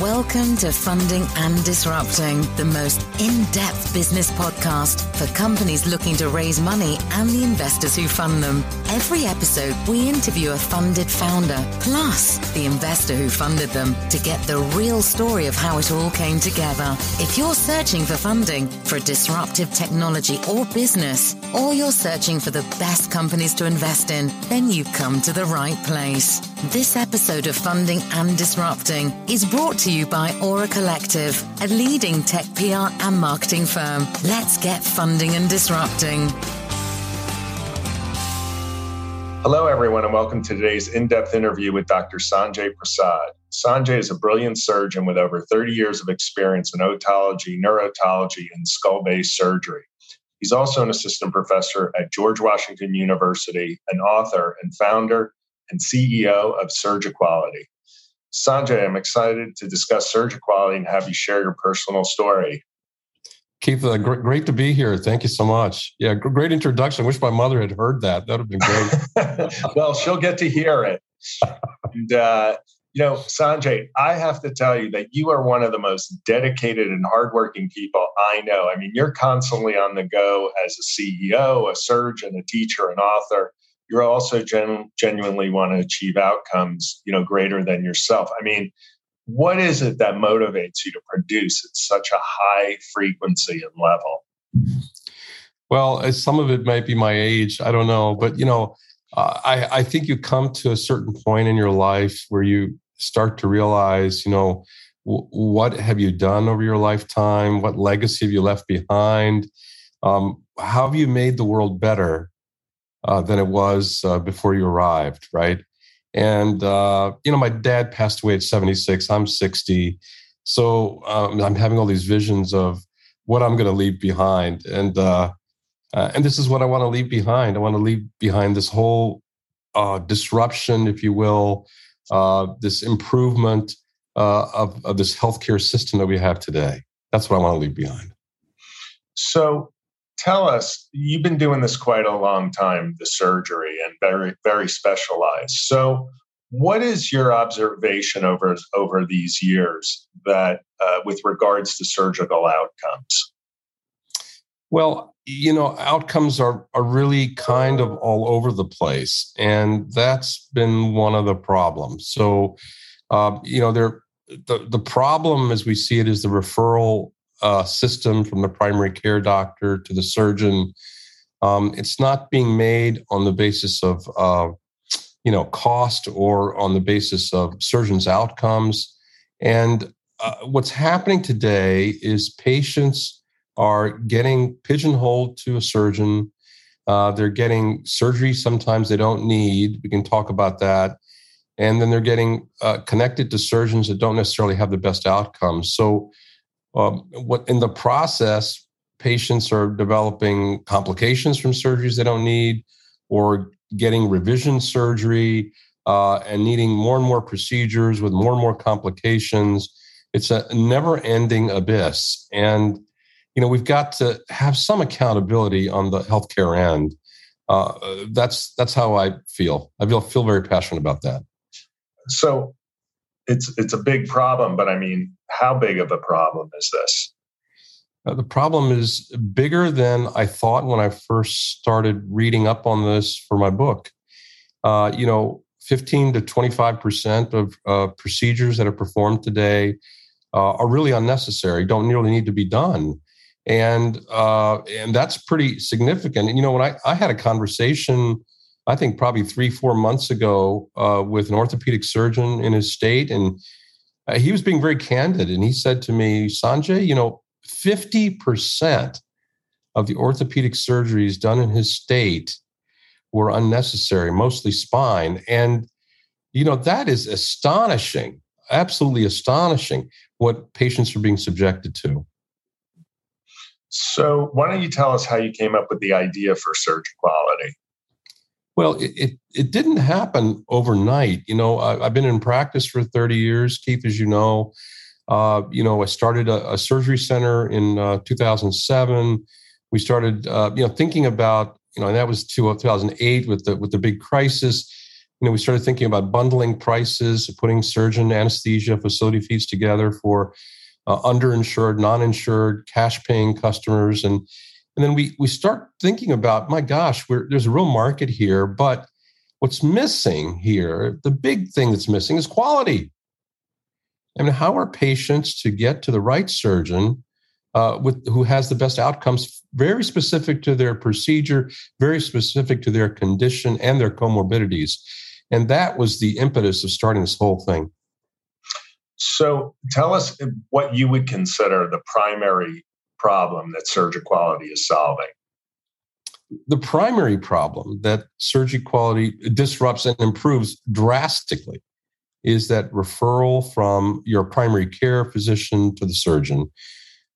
Welcome to Funding and Disrupting, the most in depth business podcast for companies looking to raise money and the investors who fund them. Every episode, we interview a funded founder, plus the investor who funded them, to get the real story of how it all came together. If you're searching for funding for a disruptive technology or business, or you're searching for the best companies to invest in, then you've come to the right place. This episode of Funding and Disrupting is brought to you by Aura Collective, a leading tech PR and marketing firm. Let's get funding and disrupting. Hello, everyone, and welcome to today's in depth interview with Dr. Sanjay Prasad. Sanjay is a brilliant surgeon with over 30 years of experience in otology, neurotology, and skull based surgery. He's also an assistant professor at George Washington University, an author and founder and CEO of SurgiQuality. Sanjay, I'm excited to discuss SurgiQuality and have you share your personal story. Keith, uh, great, great to be here. Thank you so much. Yeah, great introduction. Wish my mother had heard that. That would have been great. well, she'll get to hear it. and, uh, you know, Sanjay, I have to tell you that you are one of the most dedicated and hardworking people I know. I mean, you're constantly on the go as a CEO, a surgeon, a teacher, an author you're also gen- genuinely want to achieve outcomes you know greater than yourself i mean what is it that motivates you to produce at such a high frequency and level? Well some of it might be my age i don't know but you know uh, I, I think you come to a certain point in your life where you start to realize you know what have you done over your lifetime? What legacy have you left behind? Um, how have you made the world better uh, than it was uh, before you arrived, right? And uh, you know, my dad passed away at 76. I'm 60, so um, I'm having all these visions of what I'm going to leave behind, and uh, uh, and this is what I want to leave behind. I want to leave behind this whole uh, disruption, if you will, this improvement of of this healthcare system that we have today. That's what I want to leave behind. So tell us you've been doing this quite a long time the surgery and very very specialized. So what is your observation over over these years that uh, with regards to surgical outcomes? Well you know outcomes are are really kind of all over the place and that's been one of the problems. So uh, you know there the, the problem as we see it is the referral uh, system from the primary care doctor to the surgeon. Um, it's not being made on the basis of uh, you know cost or on the basis of surgeons' outcomes. And uh, what's happening today is patients are getting pigeonholed to a surgeon. Uh, they're getting surgery sometimes they don't need. We can talk about that. And then they're getting uh, connected to surgeons that don't necessarily have the best outcomes. So um, what in the process, patients are developing complications from surgeries they don't need, or getting revision surgery uh, and needing more and more procedures with more and more complications. It's a never-ending abyss, and you know we've got to have some accountability on the healthcare end. Uh, that's that's how I feel. I feel feel very passionate about that. So it's it's a big problem, but I mean, how big of a problem is this? Uh, the problem is bigger than I thought when I first started reading up on this for my book. Uh, you know, 15 to 25 percent of uh, procedures that are performed today uh, are really unnecessary, don't nearly need to be done, and uh, and that's pretty significant. And, you know, when I, I had a conversation I think probably three, four months ago uh, with an orthopedic surgeon in his state. And uh, he was being very candid. And he said to me, Sanjay, you know, 50% of the orthopedic surgeries done in his state were unnecessary, mostly spine. And, you know, that is astonishing, absolutely astonishing what patients are being subjected to. So, why don't you tell us how you came up with the idea for SurgiQuality? Well, it, it, it, didn't happen overnight. You know, I, have been in practice for 30 years, Keith, as you know. Uh, you know, I started a, a surgery center in uh, 2007. We started, uh, you know, thinking about, you know, and that was 2008 with the with the big crisis. you know, we started thinking about bundling prices, putting surgeon, anesthesia, facility fees together for uh, underinsured, non-insured, cash-paying customers, and and then we we start thinking about, my gosh, there's a real market here, but what's missing here, the big thing that's missing is quality. I mean, how are patients to get to the right surgeon uh, with who has the best outcomes, very specific to their procedure, very specific to their condition and their comorbidities, and that was the impetus of starting this whole thing. So, tell us what you would consider the primary problem that SurgiQuality is solving. The primary problem that SurgiQuality disrupts and improves drastically is that referral from your primary care physician to the surgeon.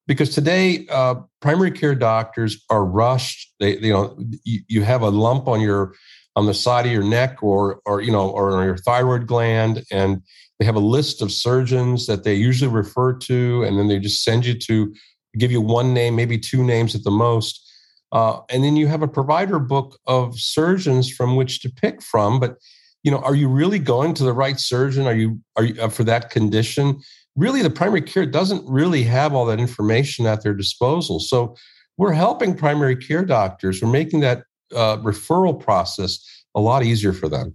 Because today, uh, primary care doctors are rushed. They, you know, you, have a lump on your on the side of your neck or or you know or your thyroid gland, and they have a list of surgeons that they usually refer to, and then they just send you to give you one name, maybe two names at the most. Uh, and then you have a provider book of surgeons from which to pick from. But you know, are you really going to the right surgeon? Are you are you uh, for that condition? Really, the primary care doesn't really have all that information at their disposal. So we're helping primary care doctors. We're making that uh, referral process a lot easier for them.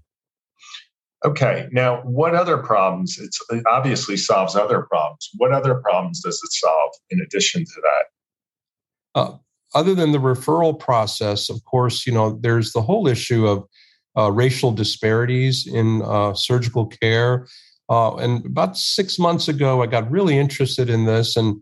Okay, now what other problems? It's, it obviously solves other problems. What other problems does it solve in addition to that? Uh, other than the referral process, of course, you know, there's the whole issue of uh, racial disparities in uh, surgical care. Uh, and about six months ago, I got really interested in this, and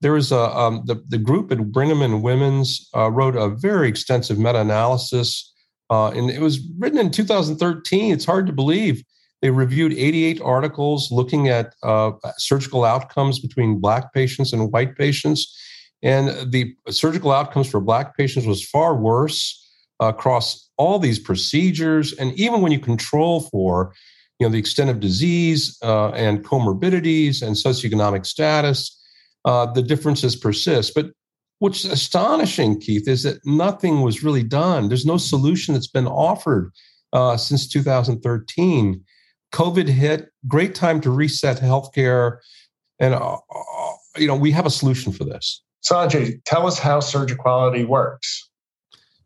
there was a um, the the group at Brigham and Women's uh, wrote a very extensive meta-analysis uh, and it was written in 2013. It's hard to believe. They reviewed 88 articles looking at uh, surgical outcomes between Black patients and white patients. And the surgical outcomes for Black patients was far worse across all these procedures. And even when you control for you know, the extent of disease uh, and comorbidities and socioeconomic status, uh, the differences persist. But What's astonishing, Keith, is that nothing was really done. There's no solution that's been offered uh, since 2013. COVID hit, great time to reset healthcare. And, uh, uh, you know, we have a solution for this. Sanjay, tell us how SurgiQuality works.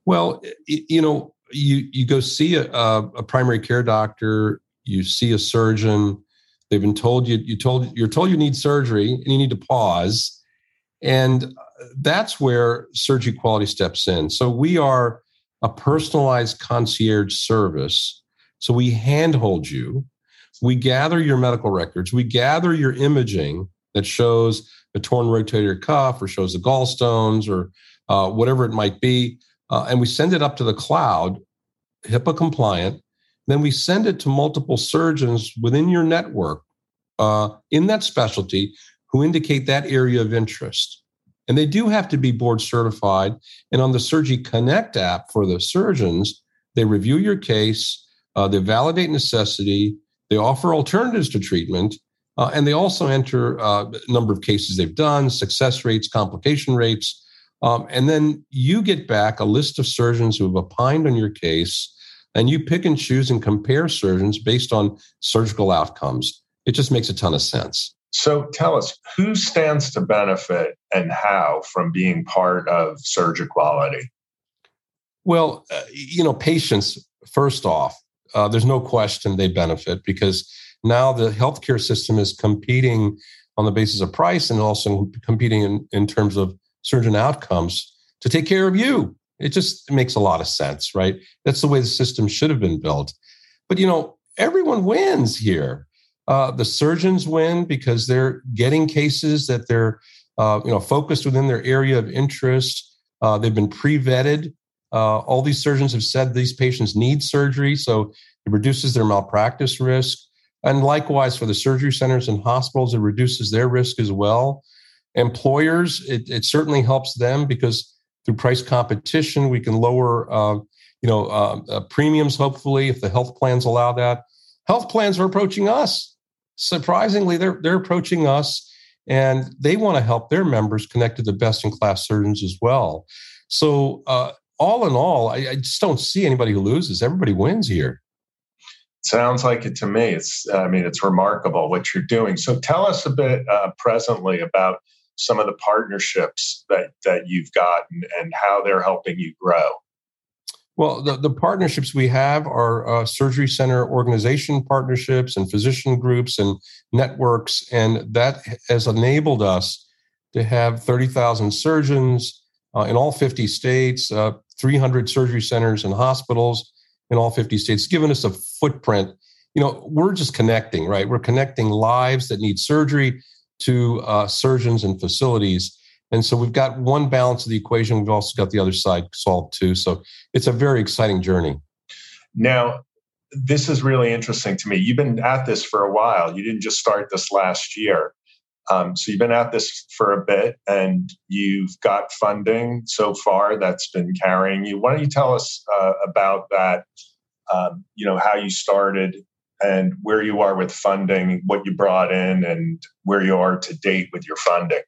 Well, you know, you, you go see a, a primary care doctor, you see a surgeon, they've been told you, you told, you're told you need surgery and you need to pause. And that's where SurgiQuality steps in. So we are a personalized concierge service. So we handhold you. We gather your medical records. We gather your imaging that shows a torn rotator cuff or shows the gallstones or uh, whatever it might be. Uh, and we send it up to the cloud, HIPAA compliant. Then we send it to multiple surgeons within your network uh, in that specialty who indicate that area of interest. And they do have to be board certified. And on the Surgery Connect app for the surgeons, they review your case, uh, they validate necessity, they offer alternatives to treatment, uh, and they also enter uh, number of cases they've done, success rates, complication rates. Um, and then you get back a list of surgeons who have opined on your case, and you pick and choose and compare surgeons based on surgical outcomes. It just makes a ton of sense. So tell us who stands to benefit and how from being part of SurgiQuality? Well, uh, you know, patients, first off, uh, there's no question they benefit because now the healthcare system is competing on the basis of price and also competing in, in terms of surgeon outcomes to take care of you. It just makes a lot of sense, right? That's the way the system should have been built. But, you know, everyone wins here. Uh, the surgeons win because they're getting cases that they're uh, you know focused within their area of interest. Uh, they've been pre-vetted. Uh, all these surgeons have said these patients need surgery, so it reduces their malpractice risk. And likewise for the surgery centers and hospitals, it reduces their risk as well. Employers, it, it certainly helps them because through price competition, we can lower uh, you know uh, premiums. Hopefully, if the health plans allow that, health plans are approaching us surprisingly, they're they're approaching us and they want to help their members connect to the best in class surgeons as well. So, uh, all in all, I, I, just don't see anybody who loses. Everybody wins here. Sounds like it to me. It's, I mean, it's remarkable what you're doing. So tell us a bit uh, presently about some of the partnerships that that you've got and, and how they're helping you grow. Well, the, the partnerships we have are uh, surgery center organization partnerships and physician groups and networks, and that has enabled us to have 30,000 surgeons uh, in all 50 states, uh, 300 surgery centers and hospitals in all 50 states, given us a footprint. You know, we're just connecting, right? We're connecting lives that need surgery to uh, surgeons and facilities. And so we've got one balance of the equation. We've also got the other side solved too. So it's a very exciting journey. Now, this is really interesting to me. You've been at this for a while. You didn't just start this last year. Um, so you've been at this for a bit and you've got funding so far that's been carrying you. Why don't you tell us uh, about that? Um, you know, how you started and where you are with funding, what you brought in, and where you are to date with your funding.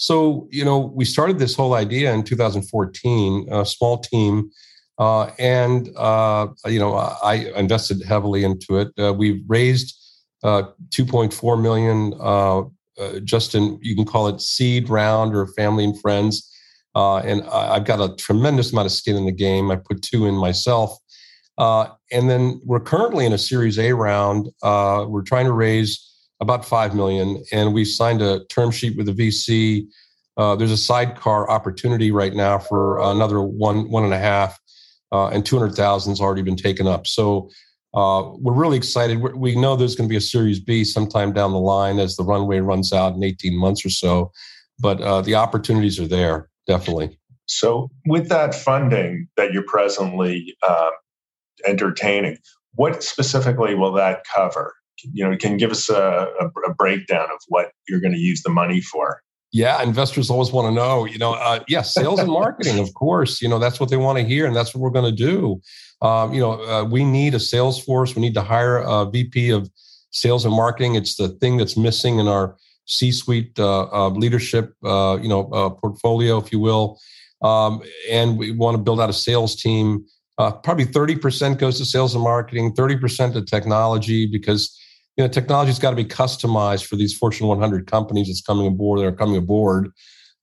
So, you know, we started this whole idea in 2014, a small team. Uh, and, uh, you know, I invested heavily into it. Uh, we raised uh, 2.4 million uh, uh, just in, you can call it seed round or family and friends. and I've got a tremendous amount of skin in the game. I put two in myself. and then we're currently in a Series A round. we're trying to raise about five million, and we signed a term sheet with the VC. Uh, there's a sidecar opportunity right now for another one one and a half, uh, and two hundred thousand has already been taken up. So uh, we're really excited. We're, we know there's going to be a Series B sometime down the line as the runway runs out in 18 months or so, but uh, the opportunities are there definitely. So with that funding that you're presently uh, entertaining, what specifically will that cover? You know, can give us a, a, a breakdown of what you're going to use the money for. Yeah, investors always want to know, you know, uh, yeah, sales and marketing, of course, you know, that's what they want to hear and that's what we're going to do. Um, you know, uh, we need a sales force. We need to hire a VP of sales and marketing. It's the thing that's missing in our C-suite uh, uh leadership, uh, you know, uh, portfolio, if you will. Um, and we want to build out a sales team. probably 30% goes to sales and marketing, 30% to technology because you know, technology's got to be customized for these Fortune 100 companies that's coming aboard that are coming aboard.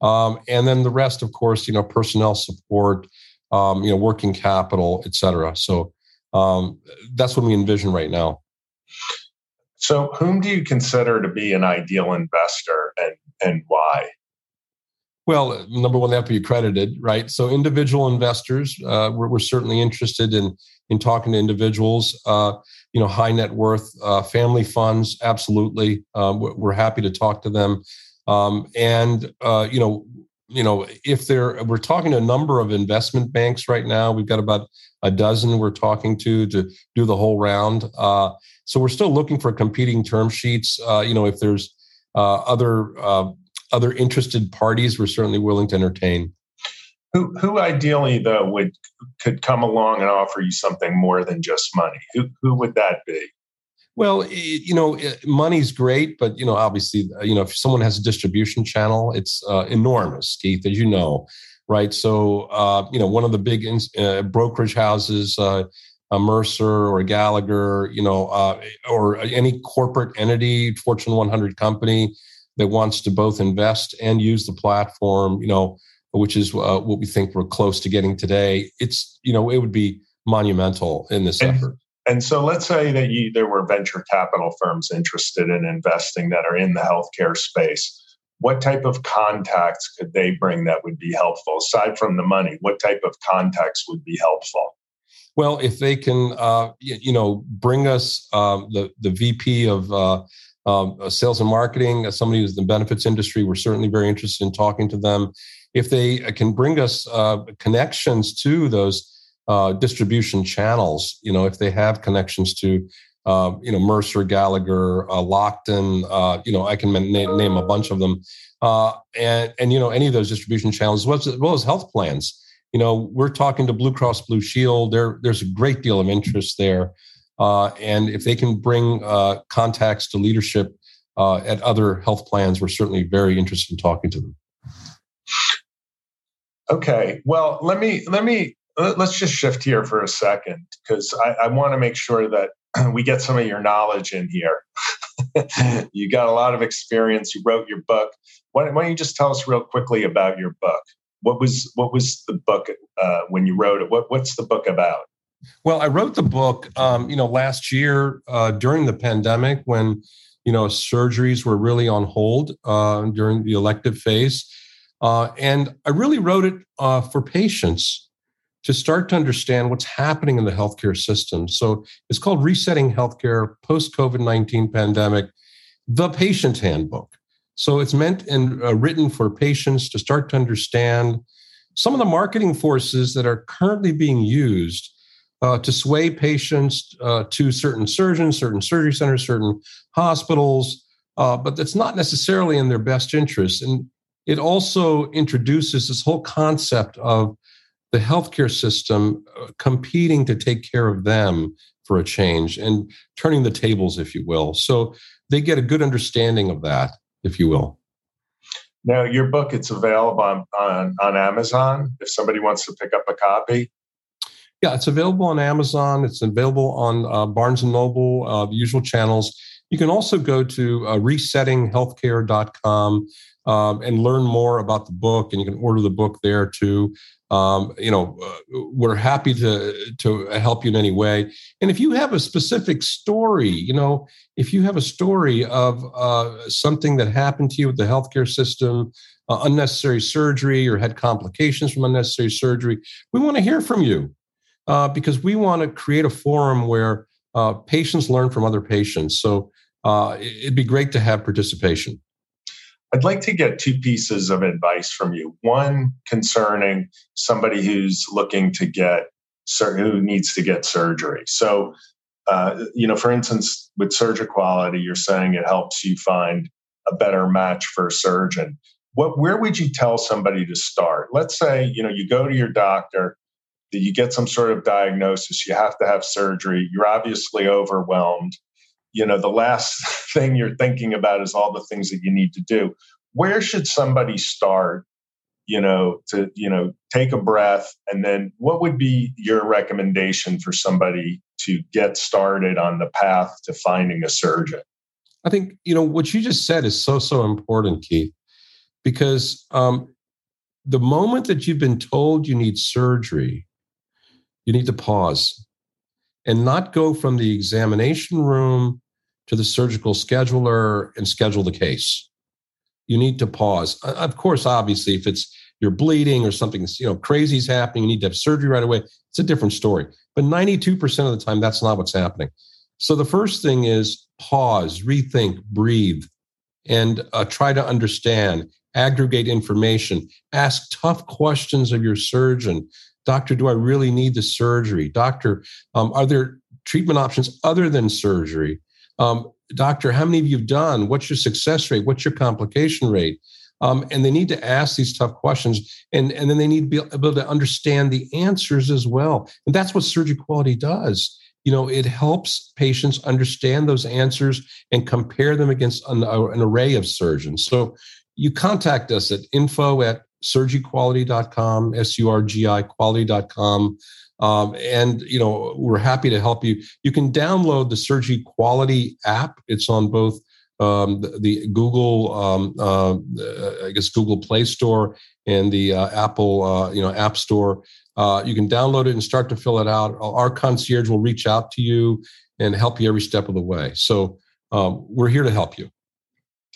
Um, and then the rest, of course, you know, personnel support, um, you know, working capital, et cetera. So um, that's what we envision right now. So, whom do you consider to be an ideal investor, and and why? Well, number one, they have to be accredited, right? So, individual investors, uh, we're, we're certainly interested in in talking to individuals. Uh, you know, high net worth uh, family funds, absolutely. Um, we're happy to talk to them. Um, and uh, you know, you know, if they're we're talking to a number of investment banks right now. We've got about a dozen we're talking to to do the whole round. Uh, so we're still looking for competing term sheets. Uh, you know, if there's other other interested parties, we're certainly willing to entertain. Who, who ideally though would could come along and offer you something more than just money? Who, who would that be? Well, you know, money's great, but you know, obviously, uh, you know, if someone has a distribution channel, it's uh, enormous, Keith, as you know, right? So, uh, you know, one of the big uh, brokerage houses, uh, a Mercer or a Gallagher, you know, uh, or any corporate entity, Fortune 100 company that wants to both invest and use the platform, you know, which is uh, what we think we're close to getting today. It's you know it would be monumental in this and, effort. And so let's say that you, there were venture capital firms interested in investing that are in the healthcare space. What type of contacts could they bring that would be helpful? Aside from the money, what type of contacts would be helpful? Well, if they can, uh, you, know, bring us uh, the the VP of uh, um, sales and marketing, somebody who's in the benefits industry, we're certainly very interested in talking to them if they can bring us uh, connections to those uh, distribution channels, you know, if they have connections to, uh, you know, Mercer, Gallagher, uh, Lockton, uh, you know, I can name, name a bunch of them, uh, and and you know, any of those distribution channels, as well as, as well as health plans. You know, we're talking to Blue Cross Blue Shield. There, there's a great deal of interest there, Uh, and if they can bring uh, contacts to leadership uh, at other health plans, we're certainly very interested in talking to them. Okay. Well, let me let me let's just shift here for a second because I, I want to make sure that we get some of your knowledge in here. you got a lot of experience. You wrote your book. Why, why, don't you just tell us real quickly about your book? What was what was the book uh, when you wrote it? What what's the book about? Well, I wrote the book, um, you know, last year uh, during the pandemic when you know surgeries were really on hold uh, during the elective phase, uh, and I really wrote it uh, for patients to start to understand what's happening in the healthcare system. So it's called Resetting Healthcare Post COVID 19 Pandemic, the Patient Handbook. So it's meant and uh, written for patients to start to understand some of the marketing forces that are currently being used uh, to sway patients uh, to certain surgeons, certain surgery centers, certain hospitals, uh, but that's not necessarily in their best interest. And it also introduces this whole concept of the healthcare system uh, competing to take care of them for a change and turning the tables, if you will. So they get a good understanding of that, if you will. Now, your book, it's available on, on, on Amazon if somebody wants to pick up a copy. Yeah, it's available on Amazon. It's available on uh, Barnes and Noble, uh, the usual channels. You can also go to uh, resettinghealthcare.com um, and learn more about the book, and you can order the book there too. Um, you know, uh, we're happy to to help you in any way. And if you have a specific story, you know, if you have a story of uh, something that happened to you with the healthcare system, uh, unnecessary surgery, or had complications from unnecessary surgery, we want to hear from you uh, because we want to create a forum where uh, patients learn from other patients. So uh, it'd be great to have participation. I'd like to get two pieces of advice from you. One concerning somebody who's looking to get who needs to get surgery. So, uh, you know, for instance, with Surgiquality, you're saying it helps you find a better match for a surgeon. What, where would you tell somebody to start? Let's say, you know, you go to your doctor, you get some sort of diagnosis, you have to have surgery, you're obviously overwhelmed. You know the last thing you're thinking about is all the things that you need to do. Where should somebody start you know to you know take a breath? And then what would be your recommendation for somebody to get started on the path to finding a surgeon? I think you know what you just said is so so important keith because um, the moment that you've been told you need surgery you need to pause and not go from the examination room to the surgical scheduler and schedule the case. You need to pause. Of course, obviously, if it's you're bleeding or something you know crazy is happening, you need to have surgery right away. It's a different story. But 92% of the time, that's not what's happening. So the first thing is pause, rethink, breathe, and uh, try to understand, aggregate information, ask tough questions of your surgeon. Doctor, do I really need the surgery? Doctor, um, are there treatment options other than surgery? Um, doctor, how many of you have done? What's your success rate? What's your complication rate? Um, and they need to ask these tough questions and, and then they need to be able to understand the answers as well. And that's what surgery Surgiquality does. You know, it helps patients understand those answers and compare them against an, an array of surgeons. So you contact us at info at surgiquality.com, S-U-R-G-I quality.com. Um, and you know we're happy to help you. You can download the Surgiquality app. It's on both um, the, the, Google, um, uh, I guess Google Play Store and the uh, Apple, uh, you know, App Store. Uh, you can download it and start to fill it out. Our concierge will reach out to you and help you every step of the way. So um, we're here to help you.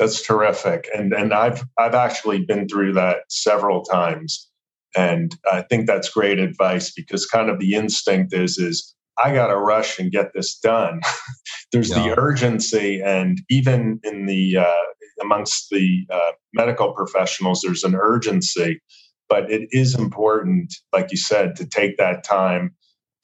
That's terrific, and and I've I've actually been through that several times. And I think that's great advice because kind of the instinct is is I got to rush and get this done. There's yeah. the urgency, and even in the uh, amongst the uh, medical professionals, there's an urgency. But it is important, like you said, to take that time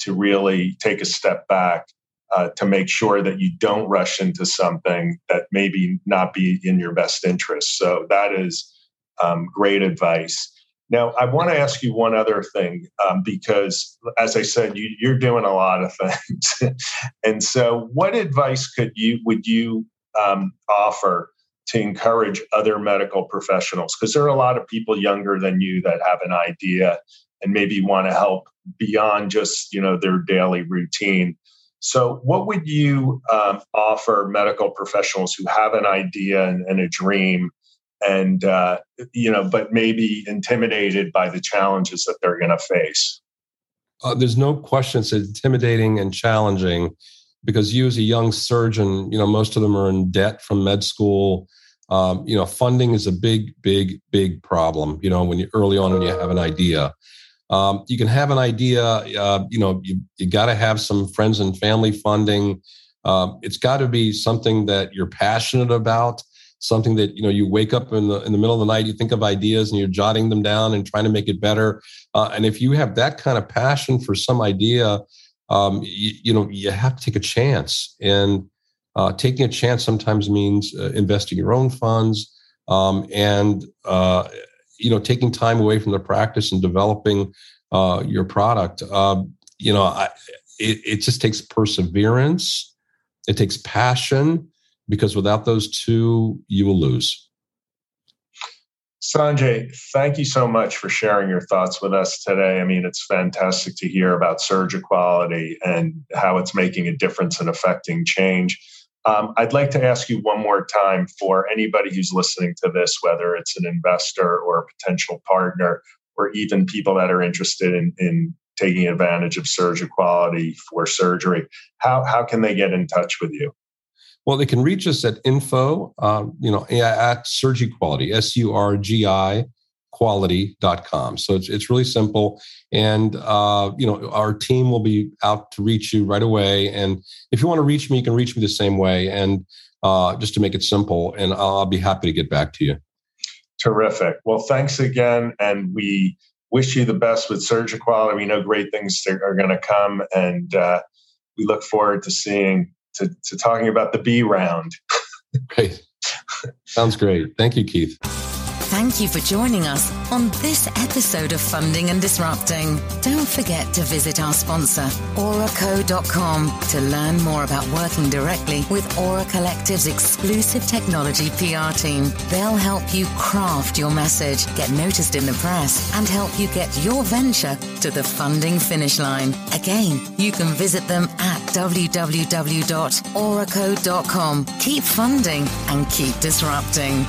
to really take a step back uh, to make sure that you don't rush into something that maybe not be in your best interest. So that is um, great advice. Now, I want to ask you one other thing um, because, as I said, you, are doing a lot of things, and so what advice could you would you um, offer to encourage other medical professionals? Because there are a lot of people younger than you that have an idea and maybe want to help beyond just you know their daily routine. So, what would you um, offer medical professionals who have an idea and, and a dream, and uh, you know, but maybe intimidated by the challenges that they're going to face? Uh, there's no question it's intimidating and challenging because you, as a young surgeon, you know, most of them are in debt from med school. Um, you know, funding is a big, big, big problem. You know, when you early on when you have an idea. Um, you can have an idea, uh, you know, you, you got to have some friends and family funding. Um, it's got to be something that you're passionate about, something that, you know, you wake up in the, in the middle of the night, you think of ideas and you're jotting them down and trying to make it better. Uh, and if you have that kind of passion for some idea, um, you, you, know, you have to take a chance. And uh, taking a chance sometimes means uh, investing your own funds um, and uh, you know taking time away from the practice and developing uh, your product uh, you know I, it, it just takes perseverance it takes passion because without those two you will lose Sanjay, thank you so much for sharing your thoughts with us today. I mean, it's fantastic to hear about SurgiQuality and how it's making a difference and affecting change. Um, I'd like to ask you one more time for anybody who's listening to this, whether it's an investor or a potential partner, or even people that are interested in, in taking advantage of SurgiQuality for surgery, how, how can they get in touch with you? Well, they can reach us at info, um, you know, at SurgiQuality, S U R G I quality.com. So it's, it's really simple. And, uh, you know, our team will be out to reach you right away. And if you want to reach me, you can reach me the same way. And uh, just to make it simple, and I'll be happy to get back to you. Terrific. Well, thanks again. And we wish you the best with SurgiQuality. We know great things are going to come. And uh, we look forward to seeing, to, to talking about the B round. great. Sounds great. Thank you, Keith. Thank you for joining us on this episode of Funding and Disrupting. Don't forget to visit our sponsor, auraco.com, to learn more about working directly with Aura Collective's exclusive technology PR team. They'll help you craft your message, get noticed in the press, and help you get your venture to the funding finish line. Again, you can visit them at www.auraco.com. Keep funding and keep disrupting.